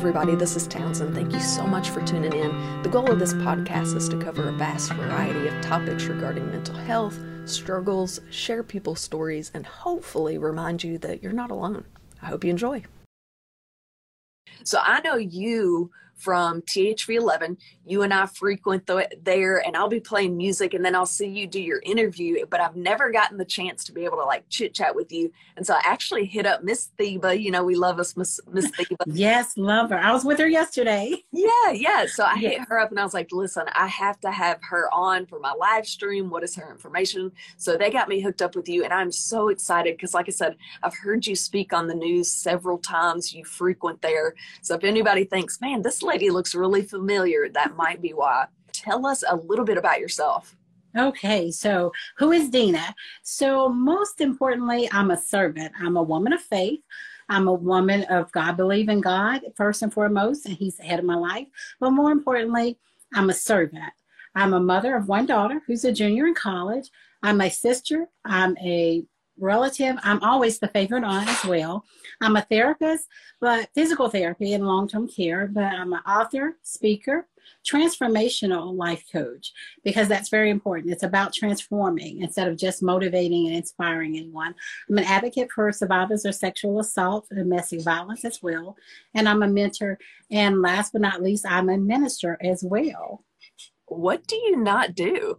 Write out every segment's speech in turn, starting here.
Everybody, this is Townsend. Thank you so much for tuning in. The goal of this podcast is to cover a vast variety of topics regarding mental health, struggles, share people's stories, and hopefully remind you that you're not alone. I hope you enjoy. So, I know you from THV11. You and I frequent the, there, and I'll be playing music, and then I'll see you do your interview. But I've never gotten the chance to be able to like chit chat with you, and so I actually hit up Miss Theba. You know, we love us, Miss Miss Theba. yes, love her. I was with her yesterday. Yeah, yeah. So I hit her up, and I was like, "Listen, I have to have her on for my live stream. What is her information?" So they got me hooked up with you, and I'm so excited because, like I said, I've heard you speak on the news several times. You frequent there, so if anybody thinks, "Man, this lady looks really familiar, that might be why. Tell us a little bit about yourself. Okay, so who is Dina? So, most importantly, I'm a servant. I'm a woman of faith. I'm a woman of God, believe in God first and foremost, and He's the head of my life. But more importantly, I'm a servant. I'm a mother of one daughter who's a junior in college. I'm a sister. I'm a relative. I'm always the favorite aunt as well. I'm a therapist, but physical therapy and long term care, but I'm an author, speaker, transformational life coach because that's very important. It's about transforming instead of just motivating and inspiring anyone. I'm an advocate for survivors of sexual assault and domestic violence as well. And I'm a mentor. And last but not least, I'm a minister as well. What do you not do?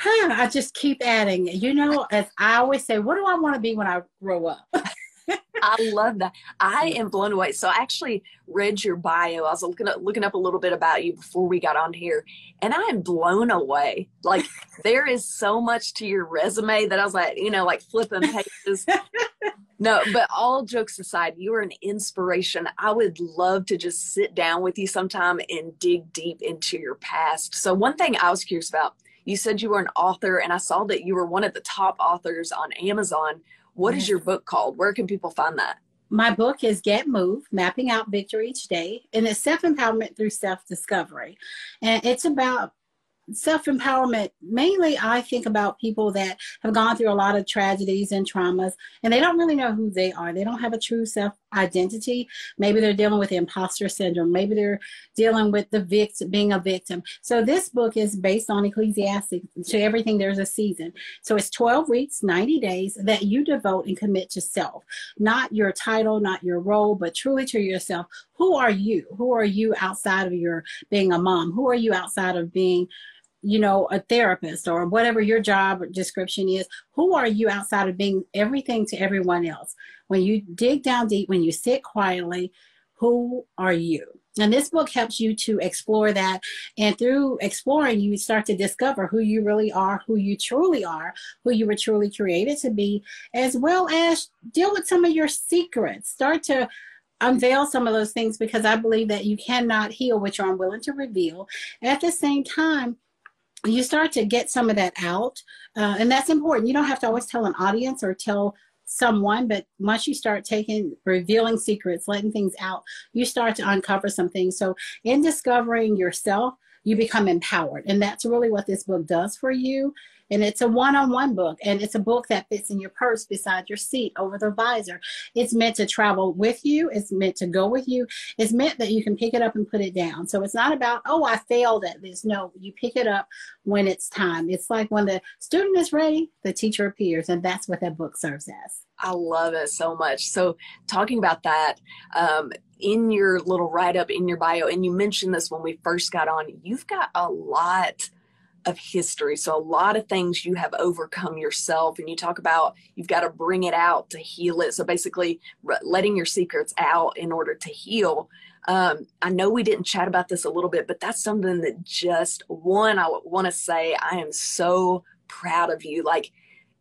Huh, I just keep adding. You know, as I always say, what do I want to be when I grow up? I love that. I am blown away. So I actually read your bio. I was looking up, looking up a little bit about you before we got on here, and I am blown away. Like there is so much to your resume that I was like, you know, like flipping pages. no, but all jokes aside, you are an inspiration. I would love to just sit down with you sometime and dig deep into your past. So one thing I was curious about you said you were an author, and I saw that you were one of the top authors on Amazon. What yes. is your book called? Where can people find that? My book is Get Move Mapping Out Victory Each Day, and it's self empowerment through self discovery. And it's about self empowerment, mainly I think about people that have gone through a lot of tragedies and traumas and they don't really know who they are. They don't have a true self identity. Maybe they're dealing with imposter syndrome. Maybe they're dealing with the victim, being a victim. So this book is based on Ecclesiastes. To everything, there's a season. So it's 12 weeks, 90 days that you devote and commit to self, not your title, not your role, but truly to yourself. Who are you? Who are you outside of your being a mom? Who are you outside of being you know, a therapist or whatever your job description is, who are you outside of being everything to everyone else? When you dig down deep, when you sit quietly, who are you? And this book helps you to explore that. And through exploring, you start to discover who you really are, who you truly are, who you were truly created to be, as well as deal with some of your secrets. Start to unveil some of those things because I believe that you cannot heal what you're unwilling to reveal. At the same time, you start to get some of that out. Uh, and that's important. You don't have to always tell an audience or tell someone, but once you start taking, revealing secrets, letting things out, you start to uncover some things. So, in discovering yourself, you become empowered. And that's really what this book does for you. And it's a one on one book, and it's a book that fits in your purse beside your seat over the visor. It's meant to travel with you, it's meant to go with you, it's meant that you can pick it up and put it down. So it's not about, oh, I failed at this. No, you pick it up when it's time. It's like when the student is ready, the teacher appears, and that's what that book serves as. I love it so much. So, talking about that, um, in your little write up in your bio, and you mentioned this when we first got on, you've got a lot of history. So, a lot of things you have overcome yourself, and you talk about you've got to bring it out to heal it. So, basically, letting your secrets out in order to heal. Um, I know we didn't chat about this a little bit, but that's something that just one, I want to say I am so proud of you. Like,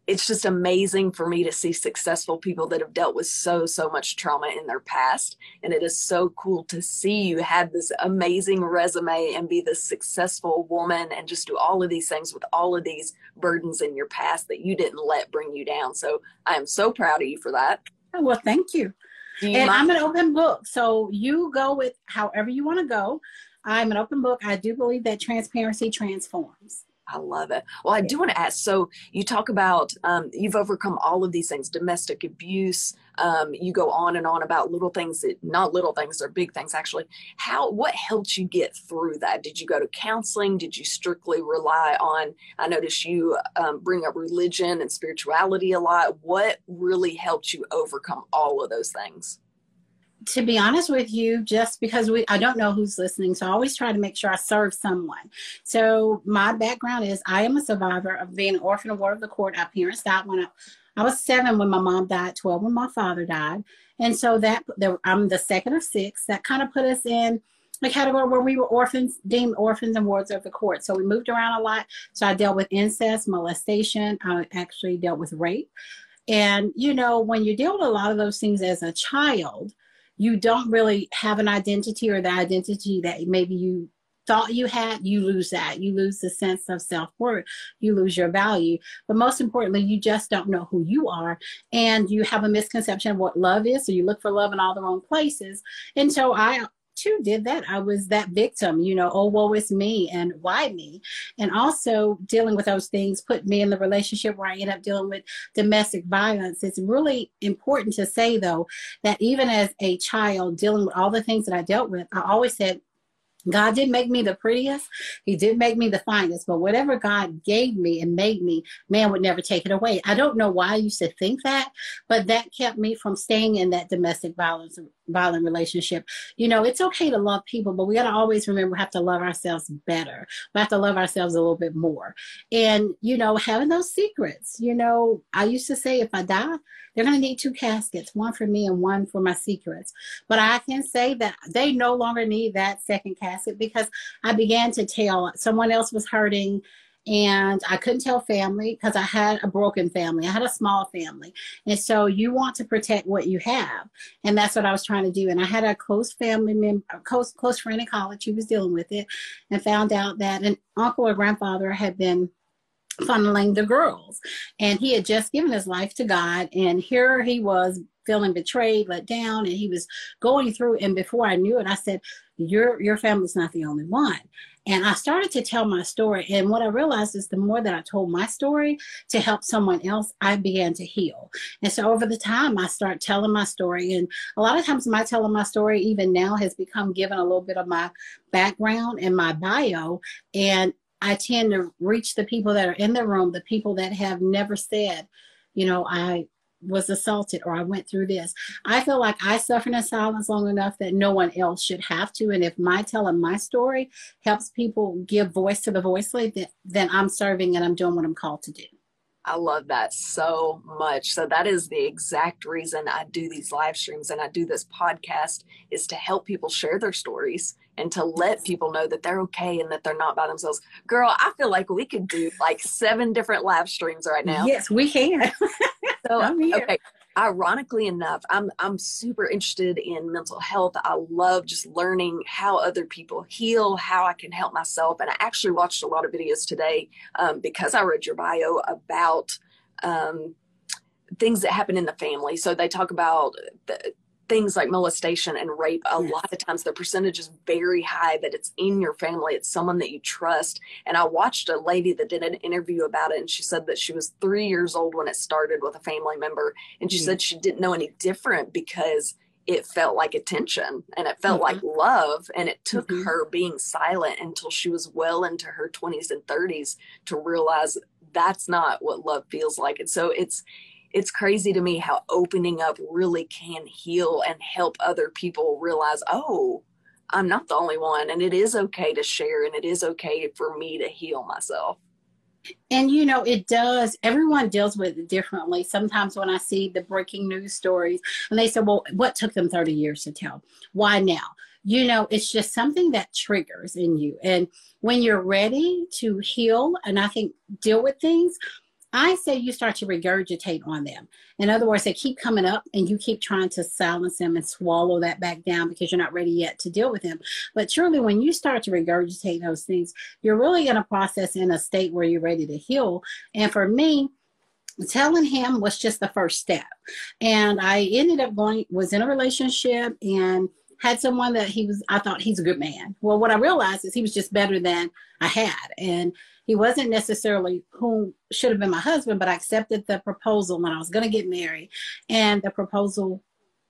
it's just amazing for me to see successful people that have dealt with so so much trauma in their past. And it is so cool to see you have this amazing resume and be this successful woman and just do all of these things with all of these burdens in your past that you didn't let bring you down. So i am so proud of you for that. Oh, well thank you, you and mind? i'm an open book so you go with however you want to go. I'm an open book. I do believe that transparency transforms I love it. Well, I do want to ask. So you talk about um, you've overcome all of these things: domestic abuse. Um, you go on and on about little things that not little things, they're big things actually. How what helped you get through that? Did you go to counseling? Did you strictly rely on? I notice you um, bring up religion and spirituality a lot. What really helped you overcome all of those things? To be honest with you, just because we I don't know who's listening, so I always try to make sure I serve someone. So my background is I am a survivor of being an orphan of ward of the court. Our parents died when I, I was seven when my mom died, twelve when my father died, and so that I'm the second of six. That kind of put us in a category where we were orphans, deemed orphans and wards of the court. So we moved around a lot. So I dealt with incest, molestation. I actually dealt with rape. And, you know, when you deal with a lot of those things as a child, you don't really have an identity or the identity that maybe you thought you had, you lose that. You lose the sense of self worth. You lose your value. But most importantly, you just don't know who you are. And you have a misconception of what love is. So you look for love in all the wrong places. And so I too did that. I was that victim, you know, oh, woe is me and why me? And also dealing with those things put me in the relationship where I end up dealing with domestic violence. It's really important to say, though, that even as a child dealing with all the things that I dealt with, I always said, God didn't make me the prettiest. He didn't make me the finest. But whatever God gave me and made me, man would never take it away. I don't know why I used to think that, but that kept me from staying in that domestic violence violent relationship. You know, it's okay to love people, but we got to always remember we have to love ourselves better. We have to love ourselves a little bit more. And, you know, having those secrets, you know, I used to say if I die, they're going to need two caskets, one for me and one for my secrets. But I can say that they no longer need that second casket because I began to tell someone else was hurting and I couldn't tell family because I had a broken family. I had a small family. And so you want to protect what you have. And that's what I was trying to do. And I had a close family member, close, close friend in college who was dealing with it and found out that an uncle or grandfather had been funneling the girls. And he had just given his life to God. And here he was feeling betrayed, let down, and he was going through. And before I knew it, I said, Your your family's not the only one. And I started to tell my story. And what I realized is the more that I told my story to help someone else, I began to heal. And so over the time, I start telling my story. And a lot of times, my telling my story, even now, has become given a little bit of my background and my bio. And I tend to reach the people that are in the room, the people that have never said, you know, I was assaulted or I went through this. I feel like I suffered in silence long enough that no one else should have to. And if my telling my story helps people give voice to the voiceless, then, then I'm serving and I'm doing what I'm called to do. I love that so much. So that is the exact reason I do these live streams and I do this podcast is to help people share their stories and to let people know that they're okay and that they're not by themselves. Girl, I feel like we could do like seven different live streams right now. Yes, we can. so okay, ironically enough, I'm I'm super interested in mental health. I love just learning how other people heal, how I can help myself. And I actually watched a lot of videos today um, because I read your bio about um, things that happen in the family. So they talk about the, things like molestation and rape, a yes. lot of times the percentage is very high that it's in your family, it's someone that you trust. And I watched a lady that did an interview about it, and she said that she was three years old when it started with a family member. And she mm-hmm. said she didn't know any different because it felt like attention and it felt mm-hmm. like love. And it took mm-hmm. her being silent until she was well into her 20s and 30s to realize that's not what love feels like. And so it's, it's crazy to me how opening up really can heal and help other people realize, oh, I'm not the only one. And it is okay to share and it is okay for me to heal myself. And you know, it does, everyone deals with it differently. Sometimes when I see the breaking news stories and they say, well, what took them 30 years to tell? Why now? You know, it's just something that triggers in you. And when you're ready to heal and I think deal with things, I say you start to regurgitate on them. In other words, they keep coming up and you keep trying to silence them and swallow that back down because you're not ready yet to deal with them. But surely when you start to regurgitate those things, you're really in a process in a state where you're ready to heal. And for me, telling him was just the first step. And I ended up going, was in a relationship and had someone that he was, I thought he's a good man. Well, what I realized is he was just better than I had. And he wasn't necessarily who should have been my husband, but I accepted the proposal when I was going to get married, and the proposal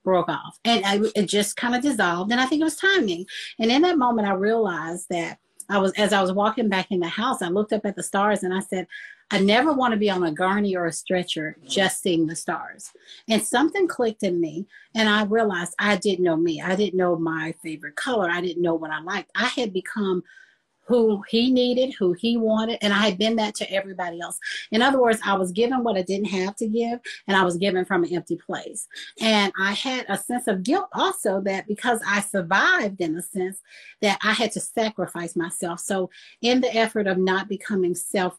broke off, and I, it just kind of dissolved. And I think it was timing. And in that moment, I realized that I was as I was walking back in the house, I looked up at the stars and I said, I never want to be on a gurney or a stretcher just seeing the stars. And something clicked in me, and I realized I didn't know me. I didn't know my favorite color. I didn't know what I liked. I had become who he needed, who he wanted, and I had been that to everybody else. In other words, I was given what I didn't have to give, and I was given from an empty place. And I had a sense of guilt also that because I survived in a sense that I had to sacrifice myself. So in the effort of not becoming self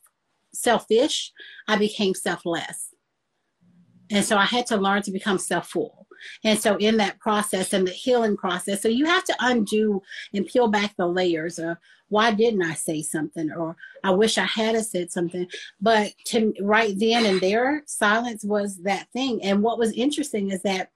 selfish, I became selfless. And so I had to learn to become self full. And so, in that process and the healing process, so you have to undo and peel back the layers of why didn't I say something, or I wish I had said something. But to right then and there, silence was that thing. And what was interesting is that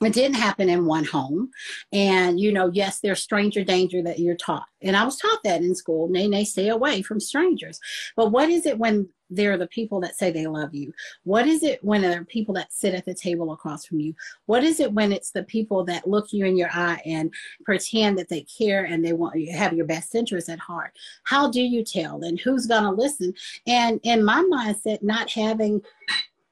it didn't happen in one home. And, you know, yes, there's stranger danger that you're taught. And I was taught that in school. Nay, nay, stay away from strangers. But what is it when they're the people that say they love you? What is it when there are people that sit at the table across from you? What is it when it's the people that look you in your eye and pretend that they care and they want you have your best interest at heart? How do you tell? And who's to listen? And in my mindset, not having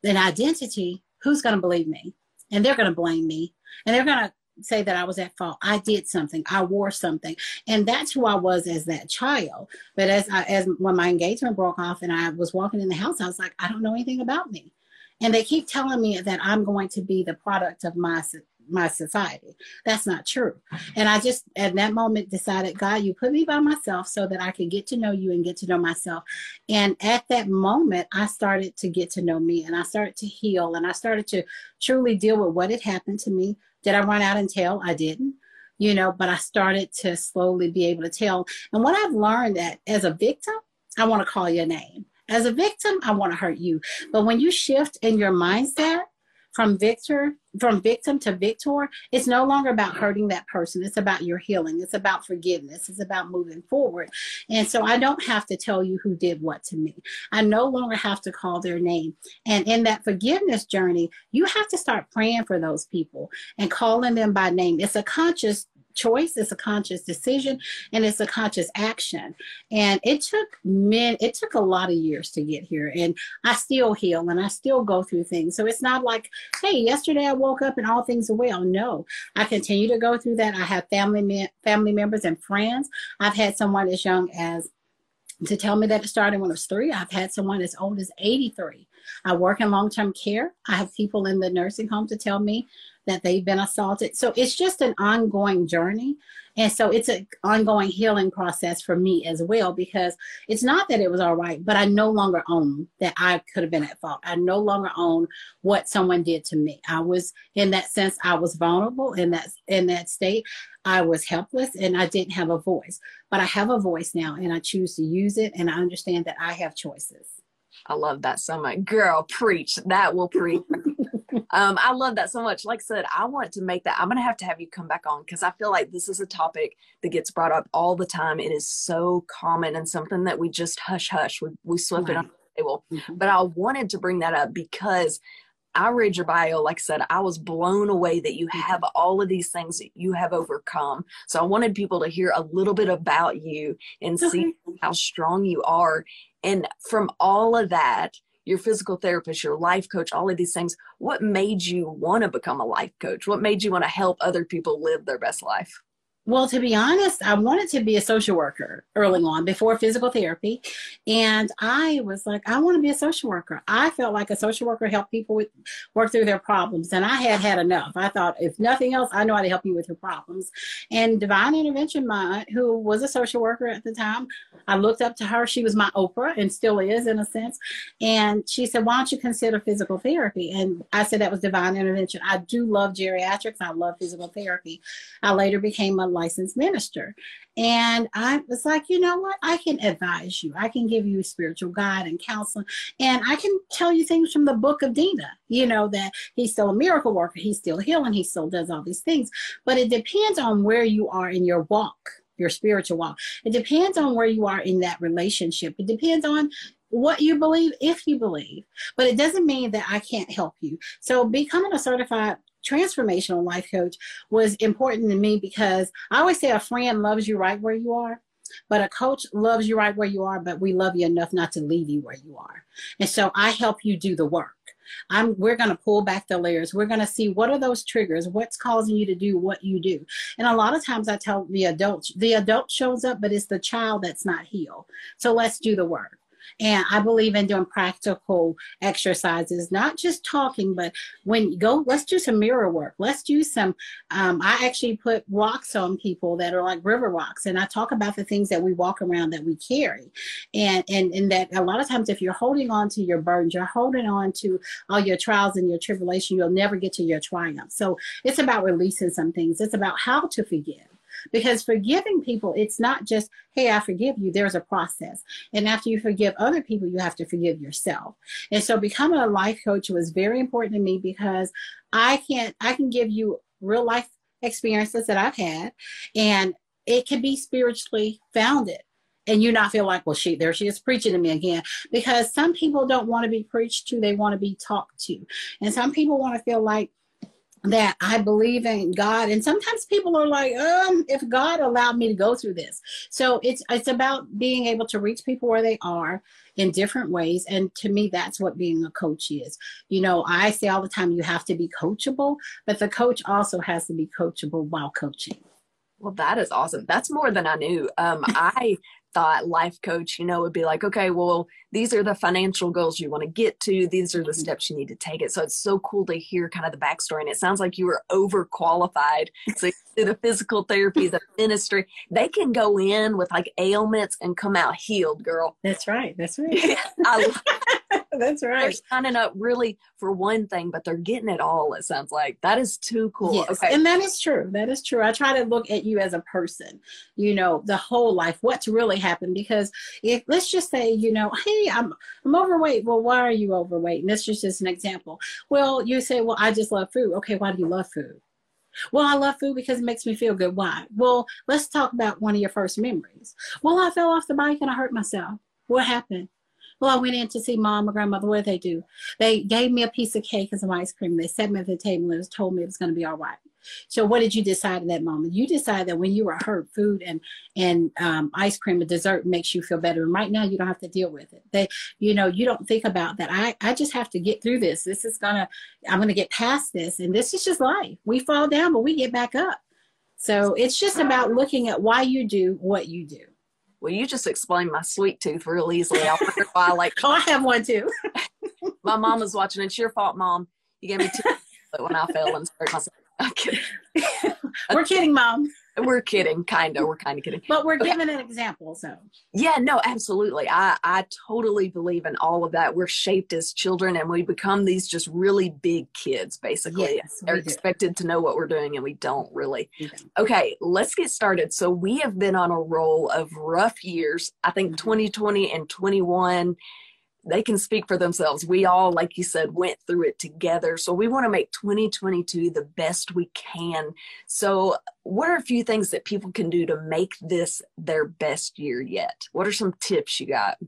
an identity, who's to believe me? and they're to blame me and they're to say that I was at fault. I did something. I wore something, and that's who I was as that child. But as I, as when my engagement broke off and I was walking in the house, I was like, I don't know anything about me, and they keep telling me that I'm going to be the product of my my society. That's not true. And I just at that moment decided, God, you put me by myself so that I could get to know you and get to know myself. And at that moment, I started to get to know me and I started to heal and I started to truly deal with what had happened to me. Did I run out and tell? I didn't. You know, but I started to slowly be able to tell. And what I've learned that as a victim, I want to call your name. As a victim, I want to hurt you. But when you shift in your mindset, from victor from victim to victor it's no longer about hurting that person. It's about your healing. It's about forgiveness. It's about moving forward. And so i don't have to tell you who did what to me. I no longer have to call their name. And in that forgiveness journey you have to start praying for those people and calling them by name. It's a conscious choice it's a conscious decision and it's a conscious action and it took men it took a lot of years to get here and i still heal and i still go through things so it's not like hey yesterday i woke up and all things are well no i continue to go through that i have family me- family members and friends i've had someone as young as to tell me that it started when I was three. I've had someone as old as 83. I work in long term care. I have people in the nursing home to tell me that they've been assaulted. So it's just an ongoing journey. And so it's an ongoing healing process for me as well because it's not that it was all right, but I no longer own that I could have been at fault. I no longer own what someone did to me. I was in that sense, I was vulnerable in that in that state. I was helpless and I didn't have a voice. But I have a voice now and I choose to use it and I understand that I have choices. I love that so much. Girl, preach. That will preach. Um, I love that so much. Like I said, I want to make that. I'm going to have to have you come back on because I feel like this is a topic that gets brought up all the time. It is so common and something that we just hush hush. We, we sweep right. it on the table. Mm-hmm. But I wanted to bring that up because I read your bio. Like I said, I was blown away that you have all of these things that you have overcome. So I wanted people to hear a little bit about you and okay. see how strong you are. And from all of that, your physical therapist, your life coach, all of these things, what made you want to become a life coach? What made you want to help other people live their best life? Well, to be honest, I wanted to be a social worker early on before physical therapy. And I was like, I want to be a social worker. I felt like a social worker helped people with, work through their problems. And I had had enough. I thought, if nothing else, I know how to help you with your problems. And Divine Intervention Mind, who was a social worker at the time, I looked up to her. She was my Oprah and still is in a sense. And she said, Why don't you consider physical therapy? And I said, That was Divine Intervention. I do love geriatrics. I love physical therapy. I later became a licensed minister. And I was like, you know what? I can advise you. I can give you spiritual guide and counseling. And I can tell you things from the book of Dina, you know, that he's still a miracle worker. He's still healing. He still does all these things. But it depends on where you are in your walk your spiritual walk. It depends on where you are in that relationship. It depends on what you believe, if you believe. But it doesn't mean that I can't help you. So becoming a certified transformational life coach was important to me because I always say a friend loves you right where you are. But a coach loves you right where you are, but we love you enough not to leave you where you are. And so I help you do the work. I'm, we're going to pull back the layers. We're going to see what are those triggers, what's causing you to do what you do. And a lot of times I tell the adult, the adult shows up, but it's the child that's not healed. So let's do the work. And I believe in doing practical exercises, not just talking, but when you go, let's do some mirror work. Let's do some. Um, I actually put rocks on people that are like river rocks, and I talk about the things that we walk around that we carry, and and and that a lot of times if you're holding on to your burdens, you're holding on to all your trials and your tribulation, you'll never get to your triumph. So it's about releasing some things. It's about how to forgive because forgiving people, it's not just, hey, I forgive you. There's a process. And after you forgive other people, you have to forgive yourself. And so becoming a life coach was very important to me because I can't, I can give you real life experiences that I've had and it can be spiritually founded and you not feel like, well, she there she is preaching to me again. Because some people don't want to be preached to, they want to be talked to. And some people want to feel like that I believe in God. And sometimes people are like, um, if God allowed me to go through this. So it's it's about being able to reach people where they are in different ways. And to me, that's what being a coach is. You know, I say all the time you have to be coachable, but the coach also has to be coachable while coaching. Well, that is awesome. That's more than I knew. Um, I thought life coach, you know, would be like, okay, well, these are the financial goals you want to get to. These are the mm-hmm. steps you need to take it. So it's so cool to hear kind of the backstory. And it sounds like you were overqualified. So the physical therapy, the ministry, they can go in with like ailments and come out healed, girl. That's right. That's right. I, That's right. They're signing up really for one thing, but they're getting it all, it sounds like. That is too cool. Yes. Okay. And that is true. That is true. I try to look at you as a person, you know, the whole life, what's really happened. Because if let's just say, you know, hey, I'm I'm overweight. Well, why are you overweight? And this is just an example. Well, you say, Well, I just love food. Okay, why do you love food? Well, I love food because it makes me feel good. Why? Well, let's talk about one of your first memories. Well, I fell off the bike and I hurt myself. What happened? Well, I went in to see mom or grandmother. What did they do? They gave me a piece of cake and some ice cream. They set me at the table and told me it was going to be all right. So, what did you decide at that moment? You decided that when you were hurt, food and and um, ice cream and dessert makes you feel better. And right now, you don't have to deal with it. They, you know, you don't think about that. I I just have to get through this. This is gonna. I'm gonna get past this, and this is just life. We fall down, but we get back up. So it's just about looking at why you do what you do. Well, you just explained my sweet tooth real easily. I wonder why, like, oh, I have one too. my mom was watching. It's your fault, mom. You gave me two But when I fell and hurt myself. I'm. We're kidding, mom. We're kidding, kind of. We're kind of kidding. But we're giving an example, so. Yeah, no, absolutely. I, I totally believe in all of that. We're shaped as children and we become these just really big kids, basically. Yes, They're expected to know what we're doing and we don't really. Okay, let's get started. So we have been on a roll of rough years. I think 2020 mm-hmm. and 21 they can speak for themselves. We all, like you said, went through it together. So we want to make 2022 the best we can. So, what are a few things that people can do to make this their best year yet? What are some tips you got?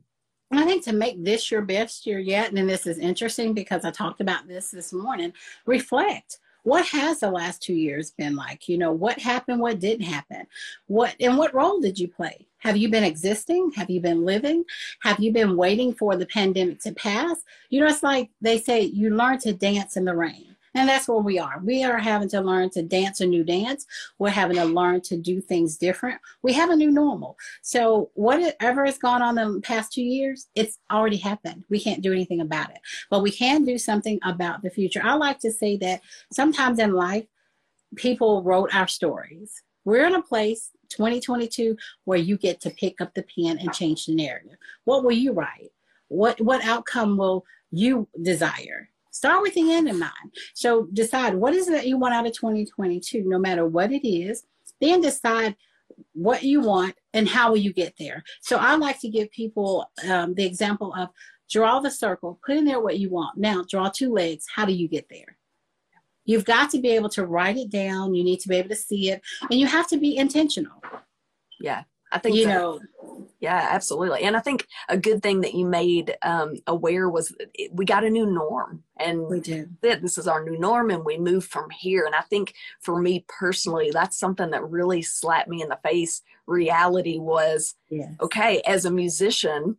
I think to make this your best year yet, and this is interesting because I talked about this this morning, reflect what has the last two years been like? You know, what happened, what didn't happen? What and what role did you play? Have you been existing? Have you been living? Have you been waiting for the pandemic to pass? You know, it's like they say you learn to dance in the rain. And that's where we are. We are having to learn to dance a new dance. We're having to learn to do things different. We have a new normal. So whatever has gone on in the past two years, it's already happened. We can't do anything about it. But we can do something about the future. I like to say that sometimes in life, people wrote our stories. We're in a place, 2022, where you get to pick up the pen and change the narrative. What will you write? What what outcome will you desire? Start with the end in mind. So decide what is it that you want out of 2022, no matter what it is. Then decide what you want and how will you get there. So I like to give people um, the example of draw the circle, put in there what you want. Now draw two legs. How do you get there? You've got to be able to write it down. You need to be able to see it, and you have to be intentional. Yeah. I think you know yeah, absolutely. And I think a good thing that you made um, aware was we got a new norm, and we do. This is our new norm, and we move from here. And I think for me personally, that's something that really slapped me in the face. Reality was yes. okay as a musician.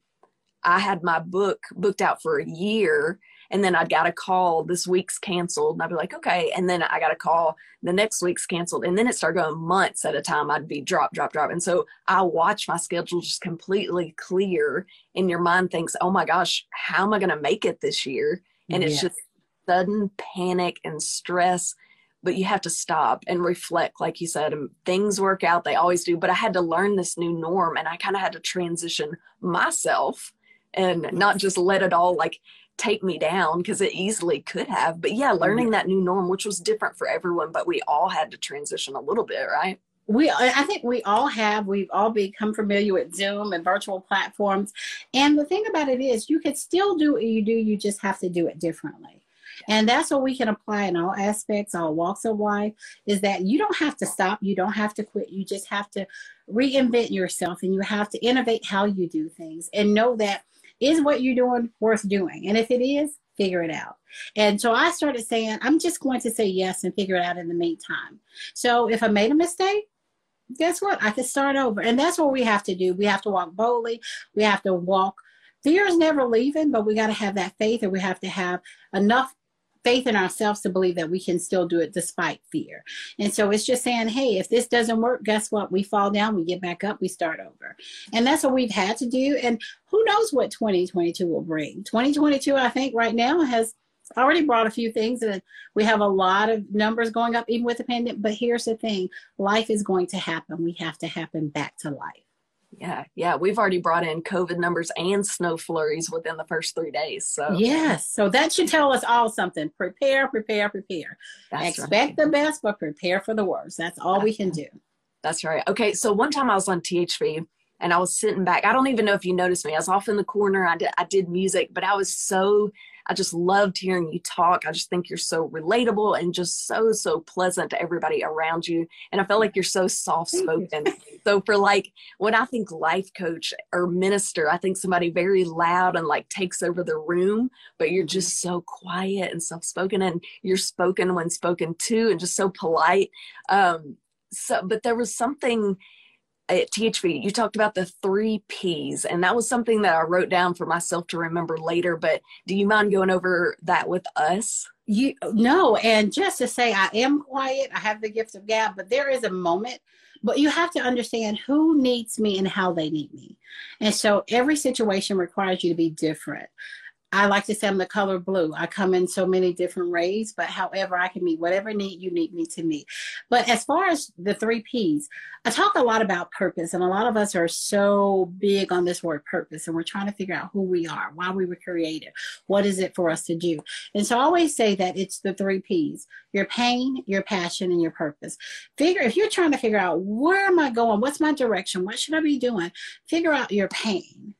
I had my book booked out for a year and then I'd got a call this week's canceled and I'd be like, okay. And then I got a call the next week's canceled. And then it started going months at a time. I'd be drop, drop, drop. And so I watch my schedule just completely clear and your mind thinks, oh my gosh, how am I going to make it this year? And yes. it's just sudden panic and stress but you have to stop and reflect like you said and things work out they always do but i had to learn this new norm and i kind of had to transition myself and not just let it all like take me down because it easily could have. But yeah, learning mm-hmm. that new norm, which was different for everyone, but we all had to transition a little bit, right? we i think we all have we've all become familiar with zoom and virtual platforms and the thing about it is you can still do what you do you just have to do it differently and that's what we can apply in all aspects all walks of life is that you don't have to stop you don't have to quit you just have to reinvent yourself and you have to innovate how you do things and know that is what you're doing worth doing? And if it is, figure it out. And so I started saying, I'm just going to say yes and figure it out in the meantime. So if I made a mistake, guess what? I can start over. And that's what we have to do. We have to walk boldly. We have to walk. Fear is never leaving, but we got to have that faith and we have to have enough faith in ourselves to believe that we can still do it despite fear. And so it's just saying, hey, if this doesn't work, guess what? We fall down, we get back up, we start over. And that's what we've had to do. And who knows what 2022 will bring? 2022, I think, right now has already brought a few things and we have a lot of numbers going up even with the pandemic but here's the thing life is going to happen we have to happen back to life yeah, yeah, we've already brought in COVID numbers and snow flurries within the first three days. So yes, so that should tell us all something. Prepare, prepare, prepare. That's Expect right. the best, but prepare for the worst. That's all That's we can do. That's right. Okay, so one time I was on THV and I was sitting back. I don't even know if you noticed me. I was off in the corner. I did I did music, but I was so I just loved hearing you talk. I just think you're so relatable and just so, so pleasant to everybody around you. And I felt like you're so soft spoken. so, for like when I think life coach or minister, I think somebody very loud and like takes over the room, but you're just so quiet and soft spoken and you're spoken when spoken to and just so polite. Um, so, but there was something at THV, you talked about the three P's, and that was something that I wrote down for myself to remember later. But do you mind going over that with us? You no, and just to say, I am quiet. I have the gift of gab, but there is a moment. But you have to understand who needs me and how they need me, and so every situation requires you to be different. I like to say I'm the color blue. I come in so many different rays, but however I can meet whatever need you need me to meet. But as far as the three P's, I talk a lot about purpose, and a lot of us are so big on this word purpose, and we're trying to figure out who we are, why we were created, what is it for us to do. And so I always say that it's the three P's your pain, your passion, and your purpose. Figure if you're trying to figure out where am I going, what's my direction, what should I be doing, figure out your pain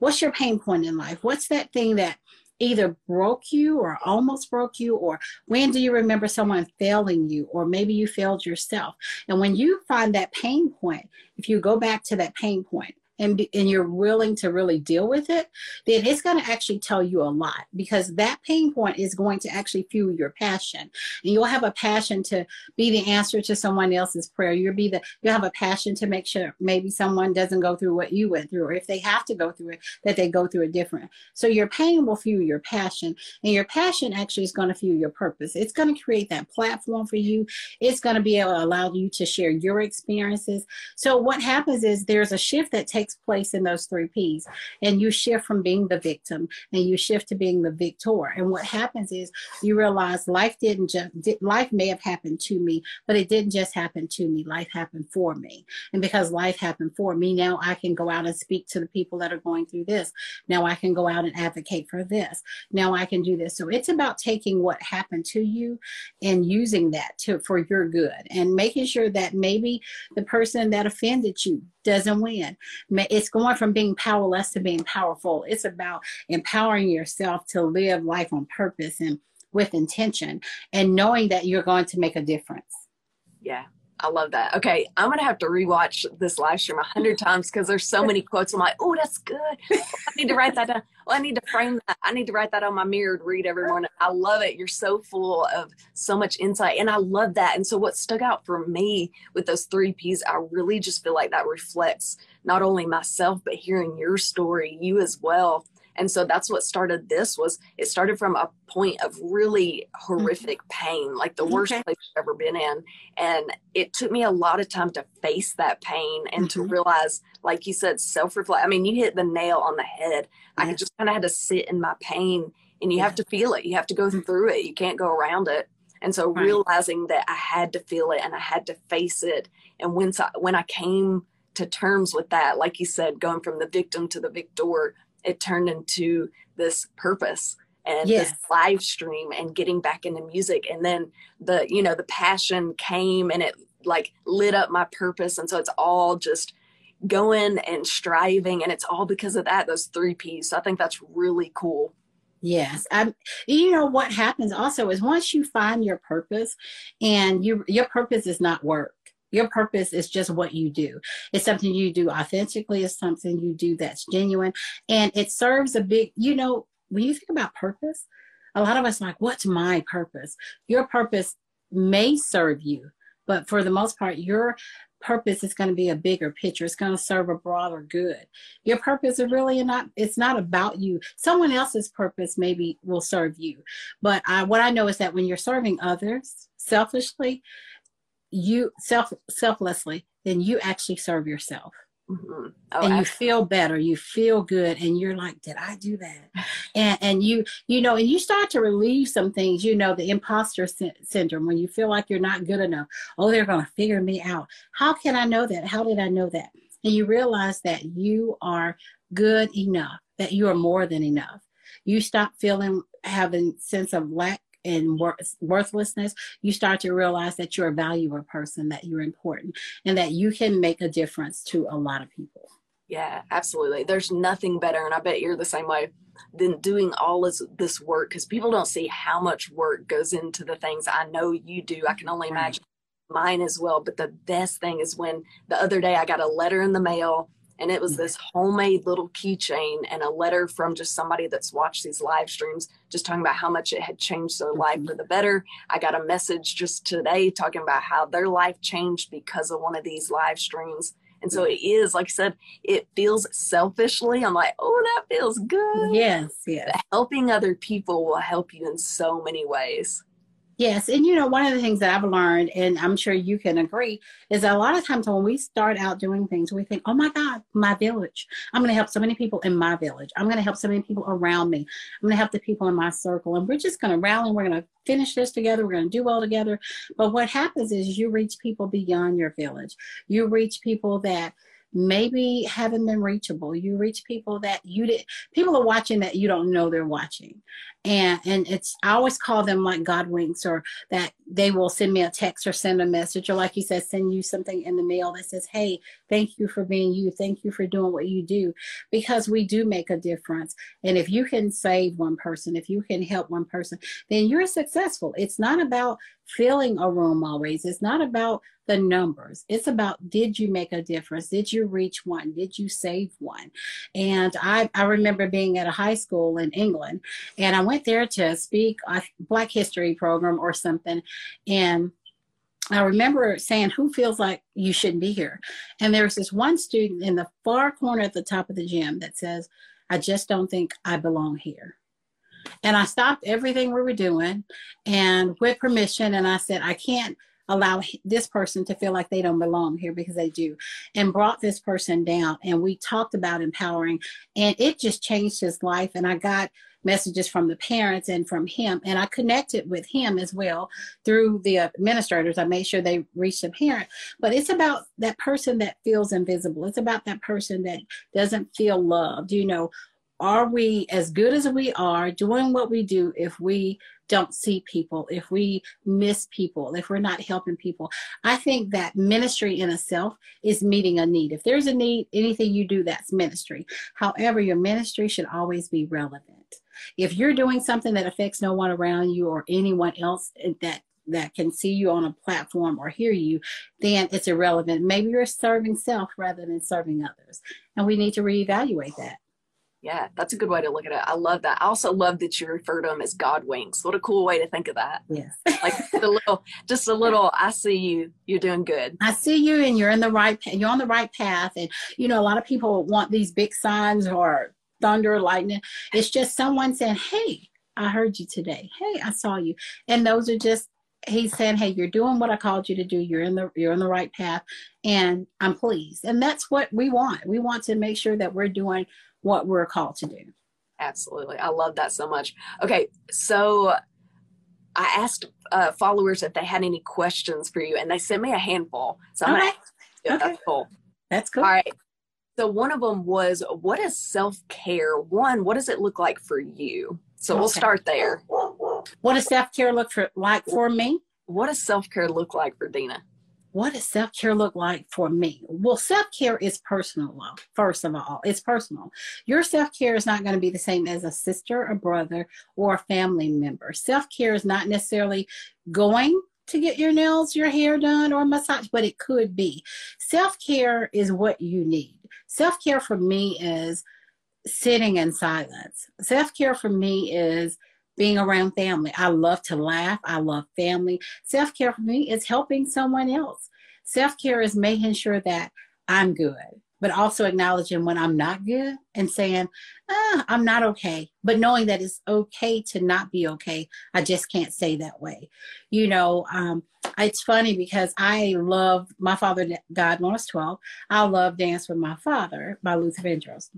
What's your pain point in life? What's that thing that either broke you or almost broke you? Or when do you remember someone failing you? Or maybe you failed yourself. And when you find that pain point if you go back to that pain point and, and you're willing to really deal with it, then it's going to actually tell you a lot because that pain point is going to actually fuel your passion. And you'll have a passion to be the answer to someone else's prayer. You'll be the, you'll have a passion to make sure maybe someone doesn't go through what you went through, or if they have to go through it, that they go through it different. So your pain will fuel your passion and your passion actually is going to fuel your purpose. It's going to create that platform for you. It's going to be able to allow you to share your experiences. So what happens is there's a shift that takes takes place in those three P's. And you shift from being the victim and you shift to being the victor. And what happens is you realize life didn't just, life may have happened to me, but it didn't just happen to me. Life happened for me. And because life happened for me, now I can go out and speak to the people that are going through this. Now I can go out and advocate for this. Now I can do this. So it's about taking what happened to you and using that to for your good and making sure that maybe the person that offended you doesn't win. It's going from being powerless to being powerful. It's about empowering yourself to live life on purpose and with intention and knowing that you're going to make a difference. Yeah, I love that. Okay, I'm gonna have to rewatch this live stream a hundred times because there's so many quotes. I'm like, oh, that's good. I need to write that down. Well, I need to frame that. I need to write that on my mirror to read every morning. I love it. You're so full of so much insight, and I love that. And so, what stuck out for me with those three P's, I really just feel like that reflects not only myself but hearing your story, you as well and so that's what started this was it started from a point of really horrific mm-hmm. pain like the worst okay. place i've ever been in and it took me a lot of time to face that pain and mm-hmm. to realize like you said self-reflect i mean you hit the nail on the head i just kind of had to sit in my pain and you yeah. have to feel it you have to go mm-hmm. through it you can't go around it and so right. realizing that i had to feel it and i had to face it and when, when i came to terms with that like you said going from the victim to the victor it turned into this purpose and yes. this live stream and getting back into music. And then the you know the passion came and it like lit up my purpose. And so it's all just going and striving. And it's all because of that those three p's. So i think that's really cool. Yes. I'm you know what happens also is once you find your purpose and you your purpose is not work your purpose is just what you do. It's something you do authentically. It's something you do that's genuine. And it serves a big, you know, when you think about purpose, a lot of us like, what's my purpose? Your purpose may serve you, but for the most part, your purpose is going to be a bigger picture. It's going to serve a broader good. Your purpose is really not, it's not about you. Someone else's purpose maybe will serve you. But I, what I know is that when you're serving others selfishly, you self selflessly, then you actually serve yourself. Mm-hmm. Oh, and you feel better you feel good and you're like did i do that? And and you you know and you start to relieve some things you know the imposter sy- syndrome when you feel like you're not good enough. Oh they're going to figure me out. How can i know that? How did i know that? And you realize that you are good enough that you are more than enough. You stop feeling having sense of lack and worthlessness, you start to realize that you're a valuable person, that you're important, and that you can make a difference to a lot of people. Yeah, absolutely. There's nothing better, and I bet you're the same way, than doing all this, this work because people don't see how much work goes into the things I know you do. I can only imagine mine as well. But the best thing is when the other day I got a letter in the mail and it was this homemade little keychain and a letter from just somebody that's watched these live streams just talking about how much it had changed their life mm-hmm. for the better. I got a message just today talking about how their life changed because of one of these live streams. And so it is like i said it feels selfishly i'm like oh that feels good. Yes yes. Helping other people will help you in so many ways Yes, and you know, one of the things that I've learned, and I'm sure you can agree, is a lot of times when we start out doing things, we think, oh my God, my village. I'm going to help so many people in my village. I'm going to help so many people around me. I'm going to help the people in my circle. And we're just going to rally and we're going to finish this together. We're going to do well together. But what happens is you reach people beyond your village. You reach people that maybe haven't been reachable. You reach people that you did people are watching that you don't know they're watching. And and it's I always call them like God winks or that they will send me a text or send a message or like you said, send you something in the mail that says, Hey, thank you for being you. Thank you for doing what you do. Because we do make a difference. And if you can save one person, if you can help one person, then you're successful. It's not about filling a room always. It's not about the numbers. It's about did you make a difference? Did you reach one? Did you save one? And I, I remember being at a high school in England and I went there to speak a Black History program or something. And I remember saying, Who feels like you shouldn't be here? And there was this one student in the far corner at the top of the gym that says, I just don't think I belong here. And I stopped everything we were doing and with permission, and I said, I can't allow this person to feel like they don't belong here because they do and brought this person down and we talked about empowering and it just changed his life and i got messages from the parents and from him and i connected with him as well through the uh, administrators. I made sure they reached the parent but it's about that person that feels invisible. It's about that person that doesn't feel loved you know are we as good as we are doing what we do if we don't see people, if we miss people, if we're not helping people? I think that ministry in itself is meeting a need. If there's a need, anything you do, that's ministry. However, your ministry should always be relevant. If you're doing something that affects no one around you or anyone else that that can see you on a platform or hear you, then it's irrelevant. Maybe you're serving self rather than serving others. And we need to reevaluate that. Yeah, that's a good way to look at it. I love that. I also love that you refer to them as God winks. What a cool way to think of that. Yes. like the little, just a little, I see you, you're doing good. I see you and you're in the right, you're on the right path. And, you know, a lot of people want these big signs or thunder, lightning. It's just someone saying, Hey, I heard you today. Hey, I saw you. And those are just he's saying, Hey, you're doing what I called you to do. You're in the you're on the right path and I'm pleased. And that's what we want. We want to make sure that we're doing what we're called to do. Absolutely. I love that so much. Okay, so I asked uh, followers if they had any questions for you, and they sent me a handful. So I'm okay. Okay. That's cool. That's cool. All right. So one of them was, what is self care? One, what does it look like for you? So okay. we'll start there. What does self care look for like for me? What does self care look like for Dina? What does self care look like for me? Well, self care is personal, first of all. It's personal. Your self care is not going to be the same as a sister, a brother, or a family member. Self care is not necessarily going to get your nails, your hair done, or a massage, but it could be. Self care is what you need. Self care for me is sitting in silence. Self care for me is being around family. I love to laugh. I love family. Self care for me is helping someone else. Self care is making sure that I'm good, but also acknowledging when I'm not good and saying, ah, I'm not okay, but knowing that it's okay to not be okay. I just can't say that way. You know, um, it's funny because I love my father died when I was 12. I love Dance with My Father by Luther Vandross.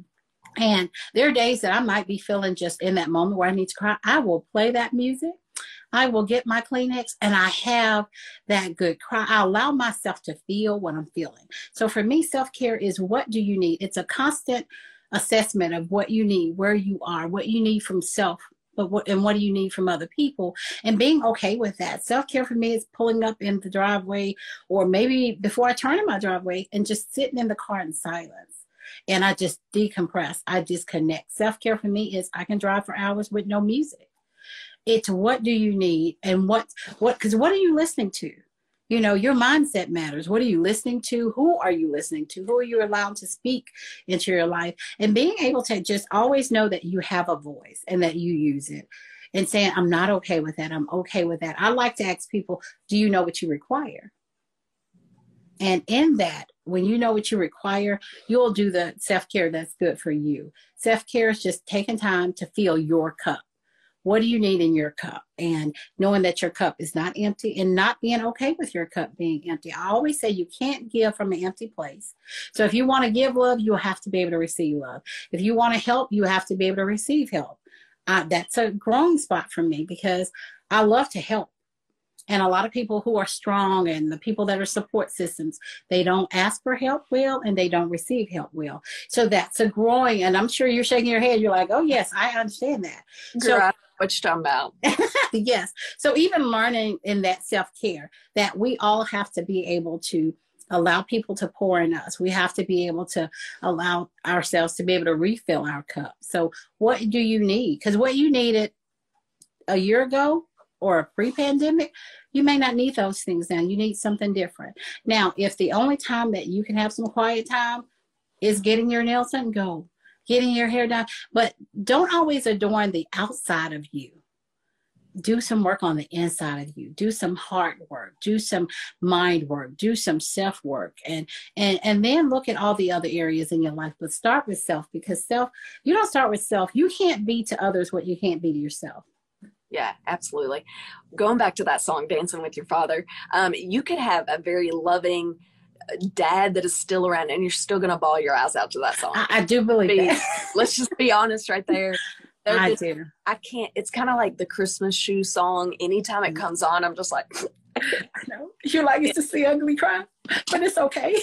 And there are days that I might be feeling just in that moment where I need to cry. I will play that music. I will get my Kleenex and I have that good cry. I allow myself to feel what I'm feeling. So for me, self care is what do you need? It's a constant assessment of what you need, where you are, what you need from self, but what and what do you need from other people and being okay with that self-care for me is pulling up in the driveway or maybe before i turn in my driveway and just sitting in the car in silence and I just decompress. I disconnect. Self care for me is I can drive for hours with no music. It's what do you need and what what because what are you listening to? You know, your mindset matters. What are you listening to? Who are you listening to? Who are you allowed to speak into your life? And being able to just always know that you have a voice and that you use it and saying, I'm not okay with that. I'm okay with that. I like to ask people, do you know what you require? And in that, when you know what you require, you'll do the self care that's good for you. Self care is just taking time to fill your cup. What do you need in your cup? And knowing that your cup is not empty and not being okay with your cup being empty. I always say you can't give from an empty place. So if you want to give love, you'll have to be able to receive love. If you want to help, you have to be able to receive help. Uh, that's a growing spot for me because I love to help and a lot of people who are strong and the people that are support systems they don't ask for help well and they don't receive help well. So that's a growing and i'm sure you're shaking your head. You're like oh yes i understand that. So right. what you talking about. Yes. So even learning in that self-care that we all have to be able to allow people to pour in us. We have to be able to allow ourselves to be able to refill our cup. So what do you need? Because what you needed a year ago or a pre-pandemic, you may not need those things now. You need something different. Now, if the only time that you can have some quiet time is getting your nails done, go. Getting your hair done. But don't always adorn the outside of you. Do some work on the inside of you. Do some heart work. Do some mind work. Do some self work. And and and then look at all the other areas in your life. But start with self because self, you don't start with self. You can't be to others what you can't be to yourself yeah, absolutely. Going back to that song, Dancing with Your Father, um, you could have a very loving uh, dad that is still around and you're still going to bawl your eyes out to that song. I, I do believe be, that. let's just be honest right there. I just, do. I can't, it's kind of like the Christmas shoe song. Anytime it mm. comes on, I'm just like, I know. You're like, it's just the ugly cry, but it's okay.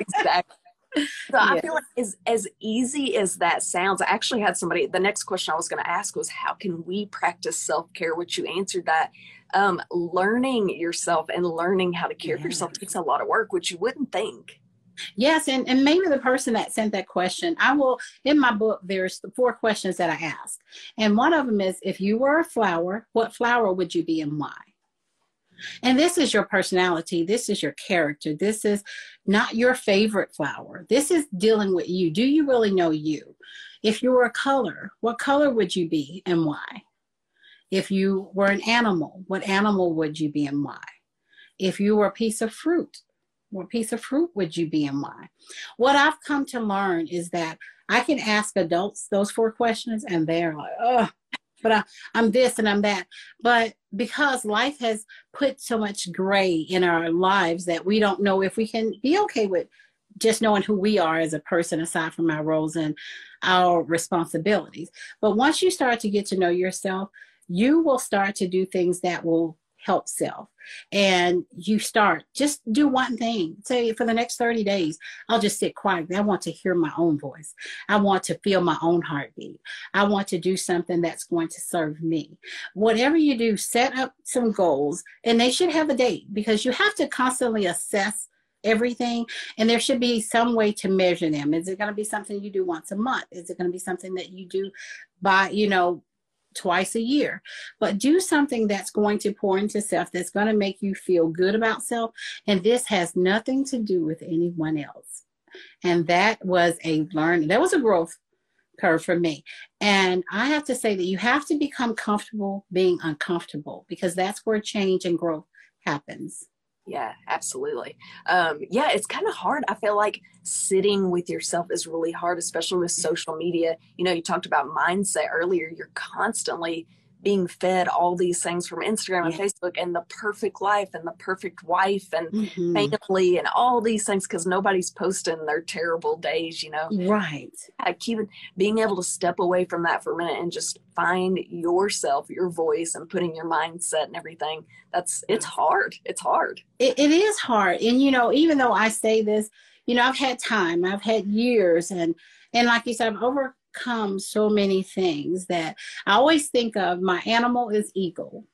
exactly. So yes. I feel like as as easy as that sounds, I actually had somebody. The next question I was going to ask was, how can we practice self care? Which you answered that. Um, learning yourself and learning how to care yes. for yourself takes a lot of work, which you wouldn't think. Yes, and, and maybe the person that sent that question, I will in my book, there's the four questions that I ask. And one of them is if you were a flower, what flower would you be and why? And this is your personality. This is your character. This is not your favorite flower. This is dealing with you. Do you really know you? If you were a color, what color would you be and why? If you were an animal, what animal would you be and why? If you were a piece of fruit, what piece of fruit would you be and why? What I've come to learn is that I can ask adults those four questions and they're like, oh, but I, I'm this and I'm that. But because life has put so much gray in our lives that we don't know if we can be okay with just knowing who we are as a person aside from our roles and our responsibilities. But once you start to get to know yourself, you will start to do things that will help self. And you start, just do one thing. Say for the next 30 days, I'll just sit quietly. I want to hear my own voice. I want to feel my own heartbeat. I want to do something that's going to serve me. Whatever you do, set up some goals and they should have a date because you have to constantly assess everything and there should be some way to measure them is it going to be something you do once a month is it going to be something that you do by you know twice a year. But do something that's going to pour into self, that's going to make you feel good about self. And this has nothing to do with anyone else. And that was a learn, that was a growth curve for me. And I have to say that you have to become comfortable being uncomfortable because that's where change and growth happens yeah absolutely. Um yeah it's kind of hard i feel like sitting with yourself is really hard especially with social media. You know you talked about mindset earlier you're constantly being fed all these things from Instagram and yeah. Facebook and the perfect life and the perfect wife and mm-hmm. family and all these things because nobody's posting their terrible days, you know. Right. I keep being able to step away from that for a minute and just find yourself, your voice, and putting your mindset and everything. That's it's hard. It's hard. it, it is hard, and you know, even though I say this, you know, I've had time, I've had years, and and like you said, I've over come so many things that I always think of my animal is eagle.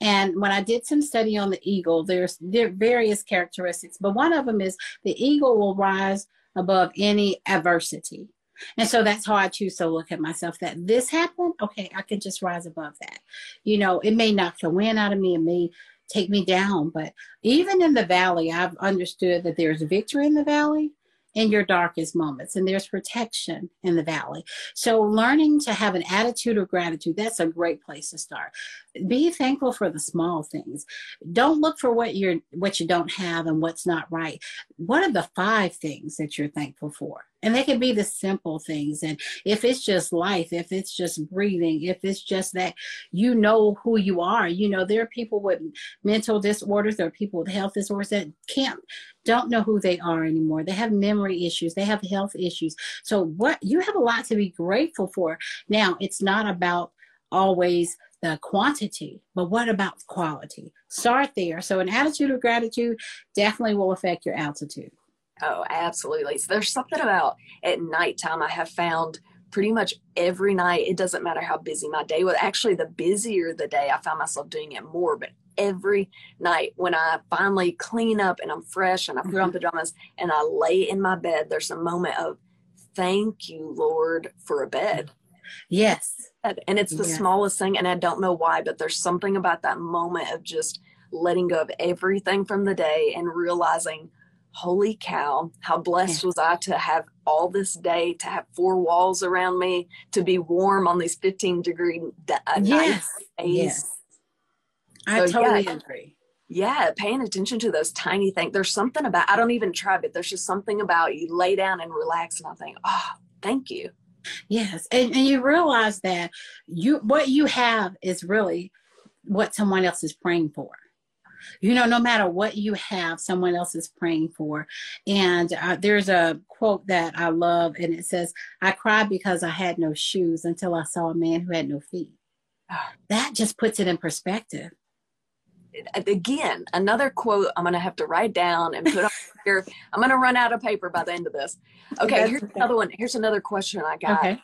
And when I did some study on the eagle, there's there various characteristics, but one of them is the eagle will rise above any adversity. And so that's how I choose to look at myself that this happened, okay, I can just rise above that. You know, it may knock the wind out of me, it may take me down, but even in the valley, I've understood that there's victory in the valley in your darkest moments and there's protection in the valley. So learning to have an attitude of gratitude that's a great place to start be thankful for the small things don't look for what you're what you don't have and what's not right what are the five things that you're thankful for and they can be the simple things. And if it's just life, if it's just breathing, if it's just that you know who you are, you know, there are people with mental disorders, there are people with health disorders that can't, don't know who they are anymore. They have memory issues, they have health issues. So, what you have a lot to be grateful for. Now, it's not about always the quantity, but what about quality? Start there. So, an attitude of gratitude definitely will affect your altitude. Oh, absolutely. So there's something about at nighttime I have found pretty much every night. It doesn't matter how busy my day was. Actually, the busier the day, I found myself doing it more. But every night when I finally clean up and I'm fresh and I put on mm-hmm. pajamas and I lay in my bed, there's a moment of thank you, Lord, for a bed. Yes. And it's the yes. smallest thing. And I don't know why, but there's something about that moment of just letting go of everything from the day and realizing holy cow, how blessed was I to have all this day, to have four walls around me, to be warm on these 15 degree uh, yes. days. Yes. I so, totally yeah, agree. Yeah, paying attention to those tiny things. There's something about, I don't even try, but there's just something about you lay down and relax and I think, oh, thank you. Yes. And, and you realize that you, what you have is really what someone else is praying for you know, no matter what you have, someone else is praying for. And uh, there's a quote that I love, and it says, I cried because I had no shoes until I saw a man who had no feet. That just puts it in perspective. Again, another quote I'm going to have to write down and put on here. I'm going to run out of paper by the end of this. Okay, here's another one. Here's another question I got. Okay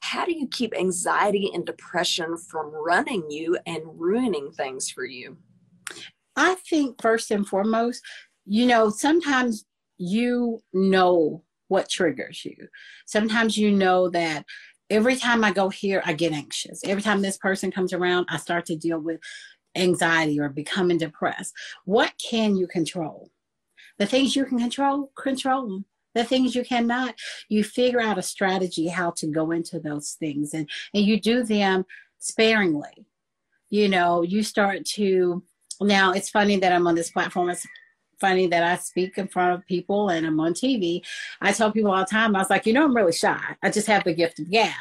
how do you keep anxiety and depression from running you and ruining things for you? I think first and foremost, you know, sometimes you know what triggers you. Sometimes you know that every time I go here, I get anxious. Every time this person comes around, I start to deal with anxiety or becoming depressed, what can you control? The things you can control, control them. The things you cannot, you figure out a strategy how to go into those things and, and you do them sparingly. You know, you start to now it's funny that I'm on this platform. It's funny that I speak in front of people and I'm on TV. I tell people all the time, I was like, you know, I'm really shy. I just have the gift of gab.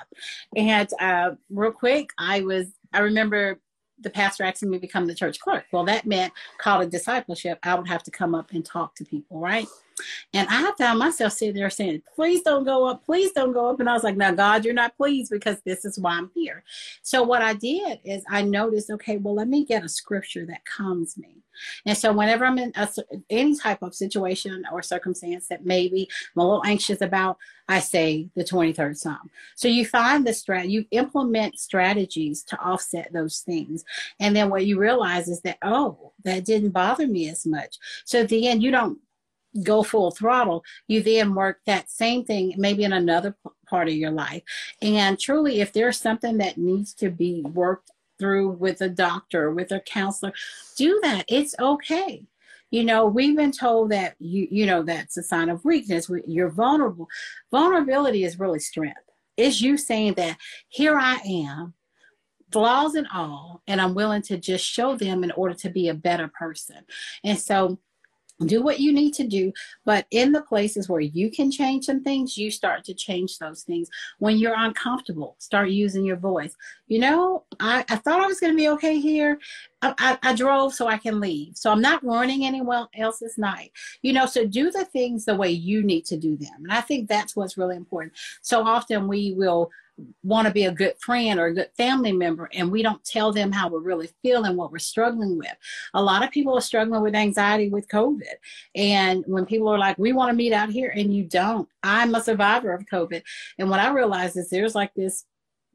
And uh, real quick, I was, I remember the pastor asking me to become the church clerk. Well, that meant call to discipleship. I would have to come up and talk to people, right? And I found myself sitting there saying, please don't go up, please don't go up. And I was like, now, God, you're not pleased because this is why I'm here. So what I did is I noticed, okay, well, let me get a scripture that calms me. And so whenever I'm in a, any type of situation or circumstance that maybe I'm a little anxious about, I say the 23rd Psalm. So you find the strat, you implement strategies to offset those things. And then what you realize is that, oh, that didn't bother me as much. So at the end, you don't go full throttle, you then work that same thing maybe in another part of your life. And truly, if there's something that needs to be worked through with a doctor, with a counselor, do that. It's okay. You know, we've been told that you you know that's a sign of weakness. You're vulnerable. Vulnerability is really strength. It's you saying that here I am, flaws and all, and I'm willing to just show them in order to be a better person. And so do what you need to do but in the places where you can change some things you start to change those things. When you're uncomfortable start using your voice. You know i, I thought i was going to be okay here. I, I, I, drove so i can leave. So i'm not ruining anyone else's night. You know so do the things the way you need to do them. And i think that's what's really important. So often we will want to be a good friend or a good family member and we don't tell them how we're really feeling what we're struggling with. A lot of people are struggling with anxiety with covid. And when people are like we want to meet out here and you don't. I'm a survivor of covid. And what i realize is there's like this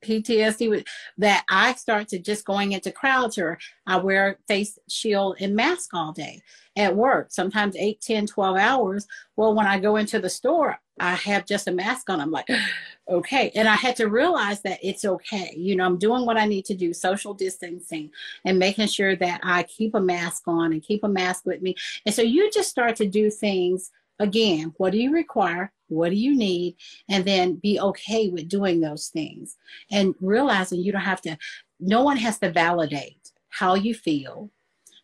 PTSD that I start to just going into crowds or I wear face shield and mask all day at work, sometimes 8, 10, 12 hours. Well, when I go into the store, I have just a mask on. I'm like, okay. And I had to realize that it's okay. You know, I'm doing what I need to do, social distancing and making sure that I keep a mask on and keep a mask with me. And so you just start to do things again. What do you require? What do you need? And then be okay with doing those things and realizing you don't have to, no one has to validate how you feel.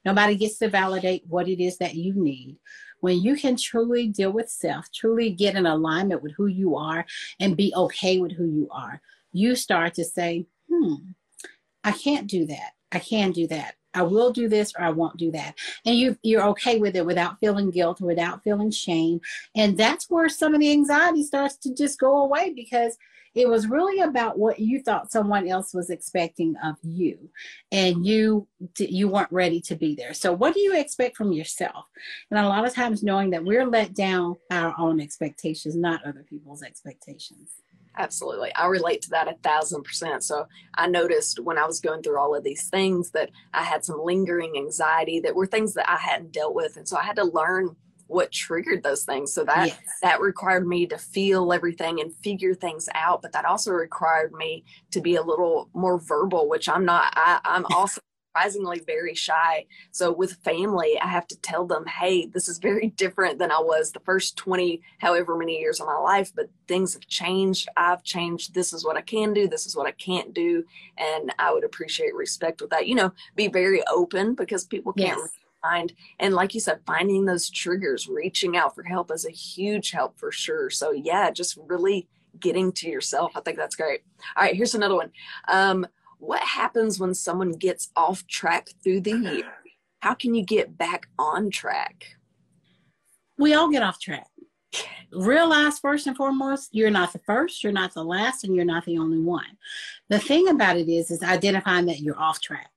Nobody gets to validate what it is that you need when you can truly deal with self, truly get in alignment with who you are and be okay with who you are, you start to say, hmm, I can't do that. I can do that. I will do this or I won't do that. And you you're okay with it without feeling guilt, without feeling shame. And that's where some of the anxiety starts to just go away because it was really about what you thought someone else was expecting of you and you you weren't ready to be there so what do you expect from yourself and a lot of times knowing that we're let down our own expectations not other people's expectations absolutely. I relate to that a thousand percent. So i noticed when i was going through all of these things that i had some lingering anxiety that were things that i hadn't dealt with. And so i had to learn what triggered those things. So that yes. that required me to feel everything and figure things out but that also required me to be a little more verbal which i'm not. I, i'm also surprisingly very shy. So with family i have to tell them hey this is very different than i was the first 20 however many years of my life but things have changed. I've changed. This is what i can do. This is what i can't do. And i would appreciate respect with that. You know be very open because people can't yes. find and like you said finding those triggers reaching out for help is a huge help for sure. So yeah just really getting to yourself. I think that's great. All right here's another one. Um, what happens when someone gets off track through the year? How can you get back on track? We all get off track. Realize first and foremost you're not the first you're not the last and you're not the only one. The thing about it is is identifying that you're off track.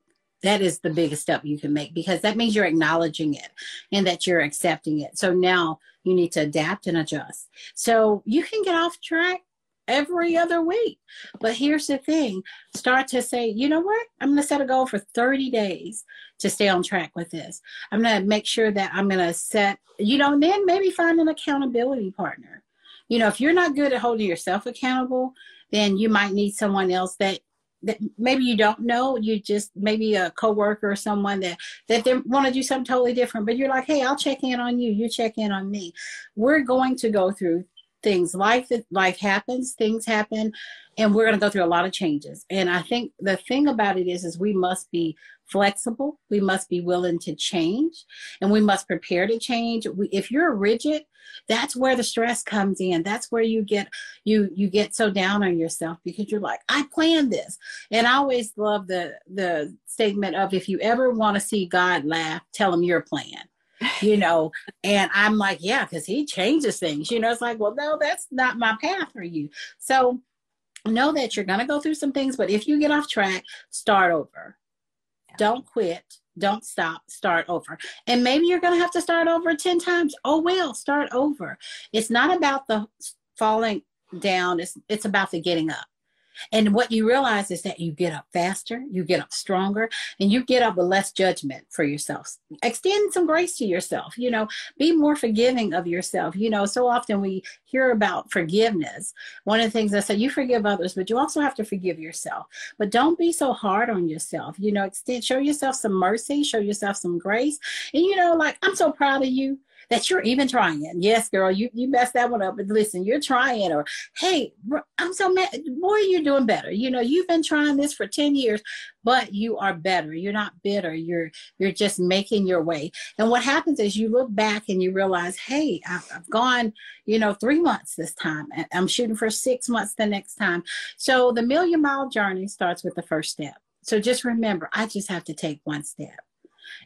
That is the biggest step you can make because that means you're acknowledging it and that you're accepting it. So now you need to adapt and adjust. So you can get off track every other week. But here's the thing start to say, you know what? I'm going to set a goal for 30 days to stay on track with this. I'm going to make sure that I'm going to set, you know, and then maybe find an accountability partner. You know, if you're not good at holding yourself accountable, then you might need someone else that that maybe you don't know you just maybe a coworker or someone that that they want to do something totally different but you're like hey i'll check in on you you check in on me we're going to go through things life life happens things happen and we're going to go through a lot of changes. And i think the thing about it is is we must be flexible. We must be willing to change and we must prepare to change. We, if you're rigid that's where the stress comes in. That's where you get you you get so down on yourself because you're like i planned this. And i always love the the statement of if you ever want to see god laugh tell him your plan you know and i'm like yeah because he changes things you know it's like well no that's not my path for you. So know that you're going to go through some things but if you get off track start over. Don't quit. Don't stop. Start over. And maybe you're going to have to start over 10 times. Oh well start over. It's not about the falling down. It's it's about the getting up and what you realize is that you get up faster, you get up stronger, and you get up with less judgment for yourself. Extend some grace to yourself, you know, be more forgiving of yourself. You know, so often we hear about forgiveness. One of the things I say, you forgive others, but you also have to forgive yourself. But don't be so hard on yourself. You know, extend, show yourself some mercy, show yourself some grace. And, you know, like, I'm so proud of you that you're even trying. Yes, girl, you, you messed that one up, but listen, you're trying. Or, hey, I'm so mad. Boy, you're doing better. You know, you've been trying this for 10 years, but you are better. You're not bitter. You're you're just making your way. And what happens is you look back and you realize, hey, I've, I've gone, you know, three months this time. I'm shooting for six months the next time. So the million mile journey starts with the first step. So just remember, I just have to take one step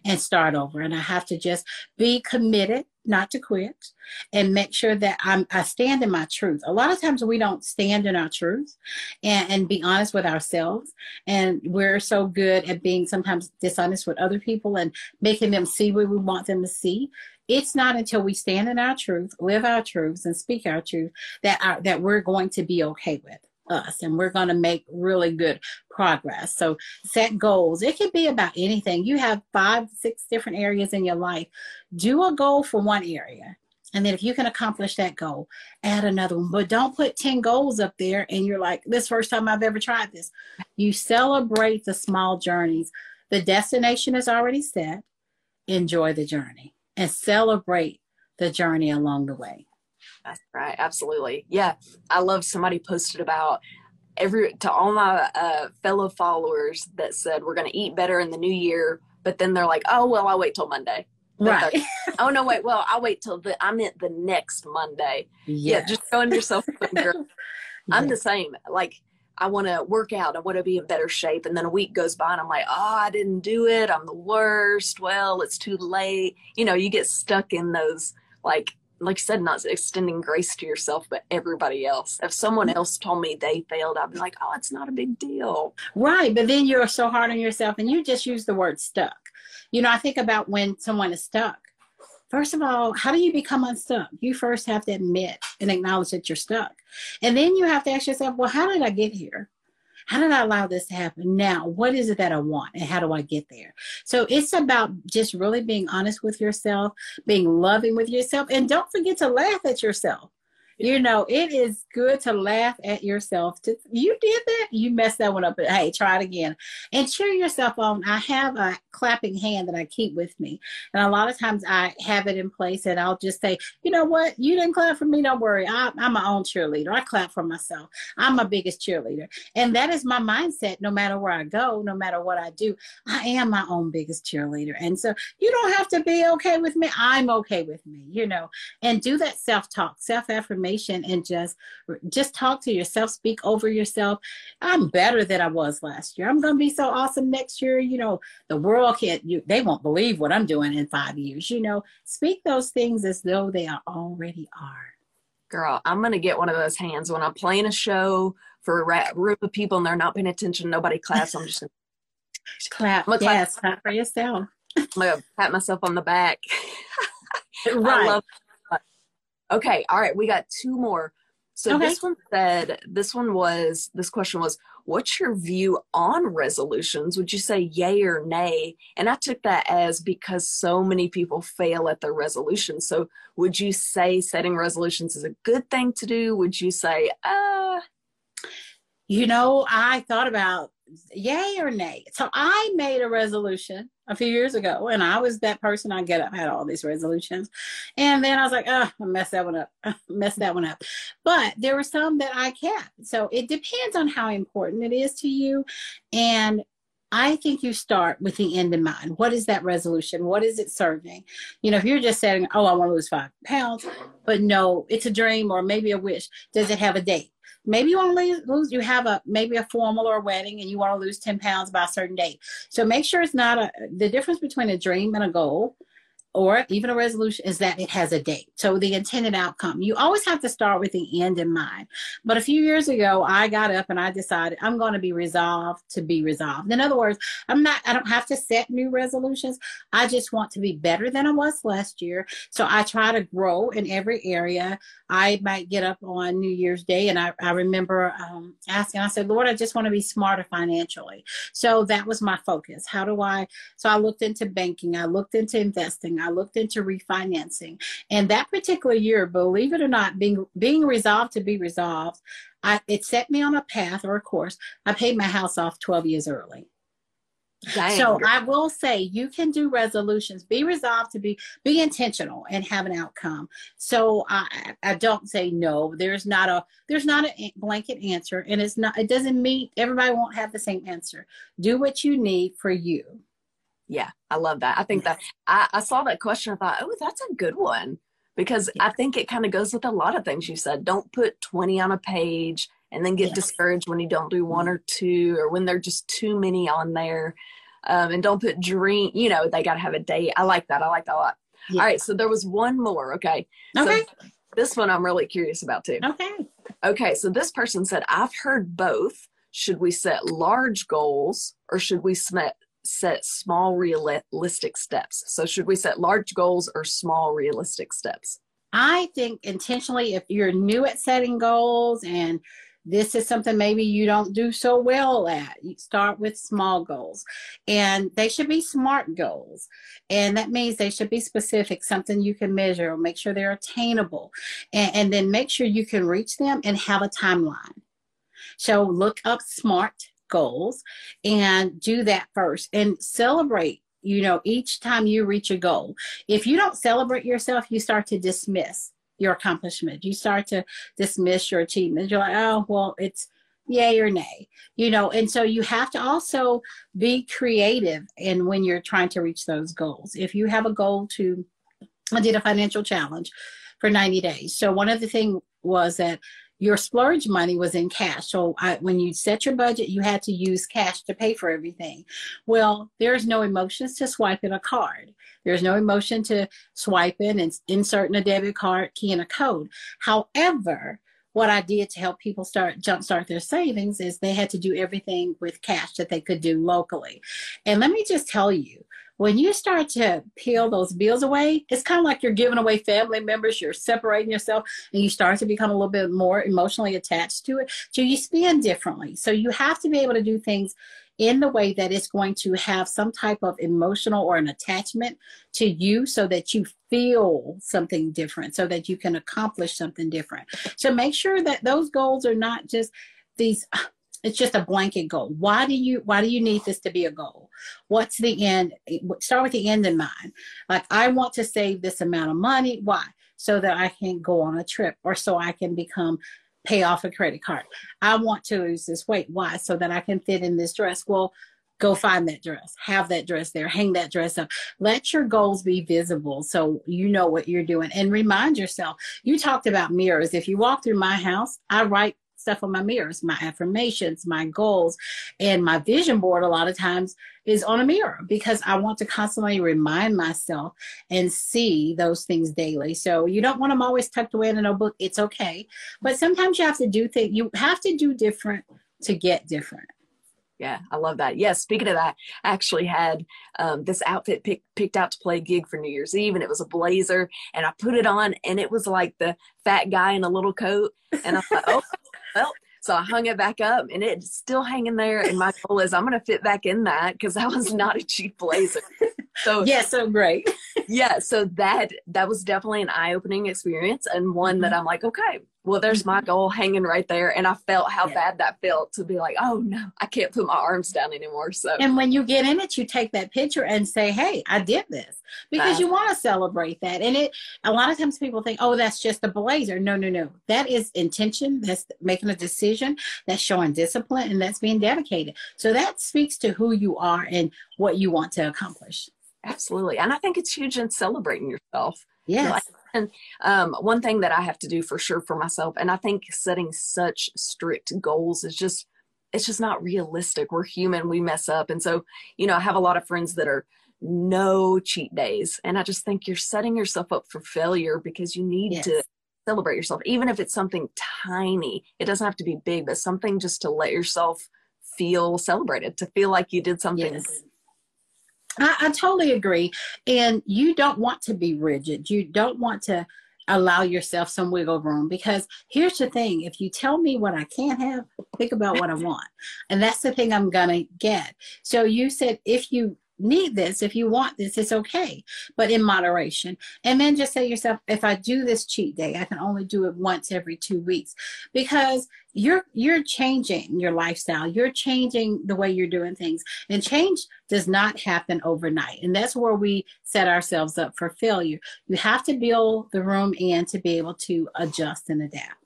and start over. And I have to just be committed not to quit and make sure that I'm, I stand in my truth. A lot of times we don't stand in our truth and, and be honest with ourselves. And we're so good at being sometimes dishonest with other people and making them see what we want them to see. It's not until we stand in our truth, live our truths, and speak our truth that our, that we're going to be okay with us and we're going to make really good progress. So set goals. It can be about anything. You have five, six different areas in your life. Do a goal for one area. And then if you can accomplish that goal, add another one. But don't put 10 goals up there and you're like, this first time I've ever tried this. You celebrate the small journeys. The destination is already set. Enjoy the journey and celebrate the journey along the way. That's right. Absolutely. Yeah. I love somebody posted about every to all my uh, fellow followers that said we're going to eat better in the new year, but then they're like, oh well, I'll wait till Monday. Right. oh no, wait. Well, I'll wait till the I meant the next Monday. Yes. Yeah, just showing yourself. girl. I'm the same. Like I want to work out. I want to be in better shape. And then a week goes by and I'm like, oh, I didn't do it. I'm the worst. Well, it's too late. You know, you get stuck in those like like you said, not extending grace to yourself, but everybody else. If someone else told me they failed, I'd be like, oh, it's not a big deal. Right. But then you're so hard on yourself and you just use the word stuck. You know, I think about when someone is stuck. First of all, how do you become unstuck? You first have to admit and acknowledge that you're stuck. And then you have to ask yourself, well, how did I get here? How did I allow this to happen? Now, what is it that I want and how do I get there? So it's about just really being honest with yourself, being loving with yourself, and don't forget to laugh at yourself. You know, it is good to laugh at yourself. To, you did that, you messed that one up. But hey, try it again and cheer yourself on. I have a clapping hand that I keep with me, and a lot of times I have it in place, and I'll just say, you know what, you didn't clap for me. Don't worry, I, I'm my own cheerleader. I clap for myself. I'm my biggest cheerleader, and that is my mindset. No matter where I go, no matter what I do, I am my own biggest cheerleader. And so you don't have to be okay with me. I'm okay with me. You know, and do that self talk, self affirmation affirmation and just just talk to yourself speak over yourself. I'm better than i was last year. I'm going to be so awesome next year. You know the world can't you they won't believe what i'm doing in five years you know. Speak those things as though they are already are. Girl i'm going to get one of those hands when i'm playing a show for a group of people and they're not paying attention nobody claps. I'm just gonna clap yes clap for yourself. I'm to pat myself on the back. Right Okay, all right, we got two more. So okay. this one said, this one was, this question was, what's your view on resolutions? Would you say yay or nay? And I took that as because so many people fail at their resolutions. So would you say setting resolutions is a good thing to do? Would you say, uh, you know, I thought about yay or nay. So I made a resolution a few years ago, and I was that person. I get up, had all these resolutions, and then I was like, oh, I messed that one up, messed that one up. But there were some that I kept. So it depends on how important it is to you, and I think you start with the end in mind. What is that resolution? What is it serving? You know, if you're just saying, oh, I want to lose five pounds, but no, it's a dream or maybe a wish. Does it have a date? Maybe you want to lose, you have a maybe a formal or a wedding and you want to lose 10 pounds by a certain date. So make sure it's not a the difference between a dream and a goal or even a resolution is that it has a date. So the intended outcome. You always have to start with the end in mind. But a few years ago, I got up and I decided I'm going to be resolved to be resolved. In other words, I'm not, I don't have to set new resolutions. I just want to be better than I was last year. So I try to grow in every area. I might get up on New Year's Day and I, I remember um, asking, I said, Lord, I just want to be smarter financially. So that was my focus. How do I? So I looked into banking, I looked into investing. I looked into refinancing. And that particular year, believe it or not, being being resolved to be resolved, I, it set me on a path or a course. I paid my house off 12 years early. Dang. So I will say you can do resolutions, be resolved to be be intentional and have an outcome. So I I don't say no. There's not a there's not a blanket answer and it's not it doesn't mean everybody won't have the same answer. Do what you need for you. Yeah, I love that. I think that I, I saw that question. I thought, oh, that's a good one because yeah. I think it kind of goes with a lot of things you said. Don't put 20 on a page and then get discouraged when you don't do one or two or when there are just too many on there. Um, and don't put dream, you know, they got to have a date. I like that. I like that a lot. Yeah. All right. So there was one more. Okay. Okay. So this one I'm really curious about too. Okay. Okay. So this person said, I've heard both. Should we set large goals or should we set set small realistic steps. So should we set large goals or small realistic steps? I think intentionally if you're new at setting goals and this is something maybe you don't do so well at. You start with small goals and they should be smart goals. And that means they should be specific, something you can measure, make sure they're attainable, and, and then make sure you can reach them and have a timeline. So look up SMART goals and do that first and celebrate you know each time you reach a goal. If you don't celebrate yourself you start to dismiss your accomplishment. You start to dismiss your achievements. You're like oh well it's yay or nay you know and so you have to also be creative in when you're trying to reach those goals. If you have a goal to i did a financial challenge for 90 days. So one of the things was that your splurge money was in cash. So I, when you set your budget, you had to use cash to pay for everything. Well, there's no emotions to swiping a card. There's no emotion to swiping and inserting a debit card key in a code. However, what I did to help people start jumpstart their savings is they had to do everything with cash that they could do locally. And let me just tell you, when you start to peel those bills away, it's kind of like you're giving away family members, you're separating yourself, and you start to become a little bit more emotionally attached to it. So you spend differently. So you have to be able to do things in the way that it's going to have some type of emotional or an attachment to you so that you feel something different, so that you can accomplish something different. So make sure that those goals are not just these it's just a blanket goal. Why do you why do you need this to be a goal? What's the end? Start with the end in mind. Like I want to save this amount of money. Why? So that I can go on a trip or so I can become pay off a credit card. I want to lose this weight. Why? So that I can fit in this dress. Well, go find that dress, have that dress there, hang that dress up. Let your goals be visible so you know what you're doing and remind yourself. You talked about mirrors. If you walk through my house, I write stuff on my mirrors, my affirmations, my goals, and my vision board a lot of times is on a mirror because I want to constantly remind myself and see those things daily. So you don't want them always tucked away in a notebook. It's okay. But sometimes you have to do things, you have to do different to get different. Yeah, I love that. Yes, yeah, speaking of that, I actually had um, this outfit pick, picked out to play a gig for New Year's Eve, and it was a blazer, and I put it on, and it was like the fat guy in a little coat, and I thought, oh, well, so I hung it back up and it's still hanging there. And my goal is I'm going to fit back in that because that was not a cheap blazer. So yeah, so great. yeah. So that, that was definitely an eye opening experience and one mm-hmm. that I'm like, okay, Well, there's my goal hanging right there. And I felt how yeah. bad that felt to be like, oh no, I can't put my arms down anymore. So, and when you get in it, you take that picture and say, hey, I did this because uh, you want to celebrate that. And it, a lot of times people think, oh, that's just a blazer. No, no, no. That is intention. That's making a decision. That's showing discipline and that's being dedicated. So that speaks to who you are and what you want to accomplish. Absolutely. And I think it's huge in celebrating yourself. Yes. Like, and um, one thing that I have to do for sure for myself, and I think setting such strict goals is just, it's just not realistic. We're human, we mess up. And so, you know, I have a lot of friends that are no cheat days. And I just think you're setting yourself up for failure because you need yes. to celebrate yourself, even if it's something tiny. It doesn't have to be big, but something just to let yourself feel celebrated, to feel like you did something yes. I, I totally agree. And you don't want to be rigid. You don't want to allow yourself some wiggle room because here's the thing if you tell me what I can't have, think about what I want. And that's the thing I'm going to get. So you said if you need this, if you want this, it's okay, but in moderation. And then just say to yourself, if I do this cheat day, I can only do it once every two weeks because you're you're changing your lifestyle. You're changing the way you're doing things. And change does not happen overnight. And that's where we set ourselves up for failure. You have to build the room in to be able to adjust and adapt.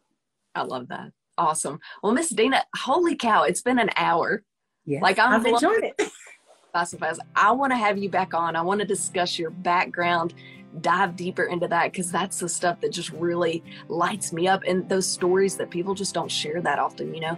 I love that. Awesome. Well, Miss Dina, holy cow, it's been an hour. Yeah, like I'm I've enjoyed it. classifies. I want to have you back on. I want to discuss your background, dive deeper into that because that's the stuff that just really lights me up and those stories that people just don't share that often, you know.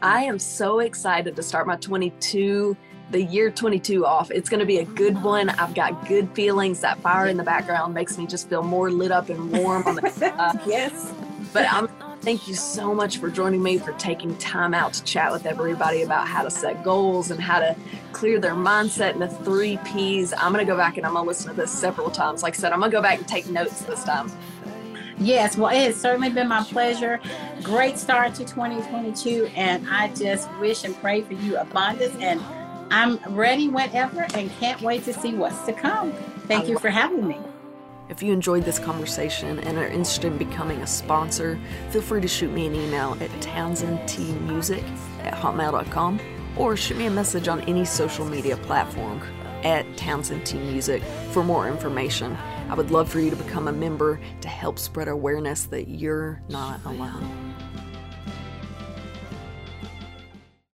I am so excited to start my 22 the year 22 off. It's going to be a good one. I've got good feelings. That fire in the background makes me just feel more lit up and warm on the uh, yes. But I'm Thank you so much for joining me, for taking time out to chat with everybody about how to set goals and how to clear their mindset and the three P's. I'm going to go back and I'm going to listen to this several times. Like I said, I'm going to go back and take notes this time. Yes, well, it has certainly been my pleasure. Great start to 2022, and I just wish and pray for you abundance. And I'm ready whenever and can't wait to see what's to come. Thank you for having me. If you enjoyed this conversation and are interested in becoming a sponsor, feel free to shoot me an email at townsendtmusic at hotmail.com or shoot me a message on any social media platform at Townsend T Music for more information. I would love for you to become a member to help spread awareness that you're not alone.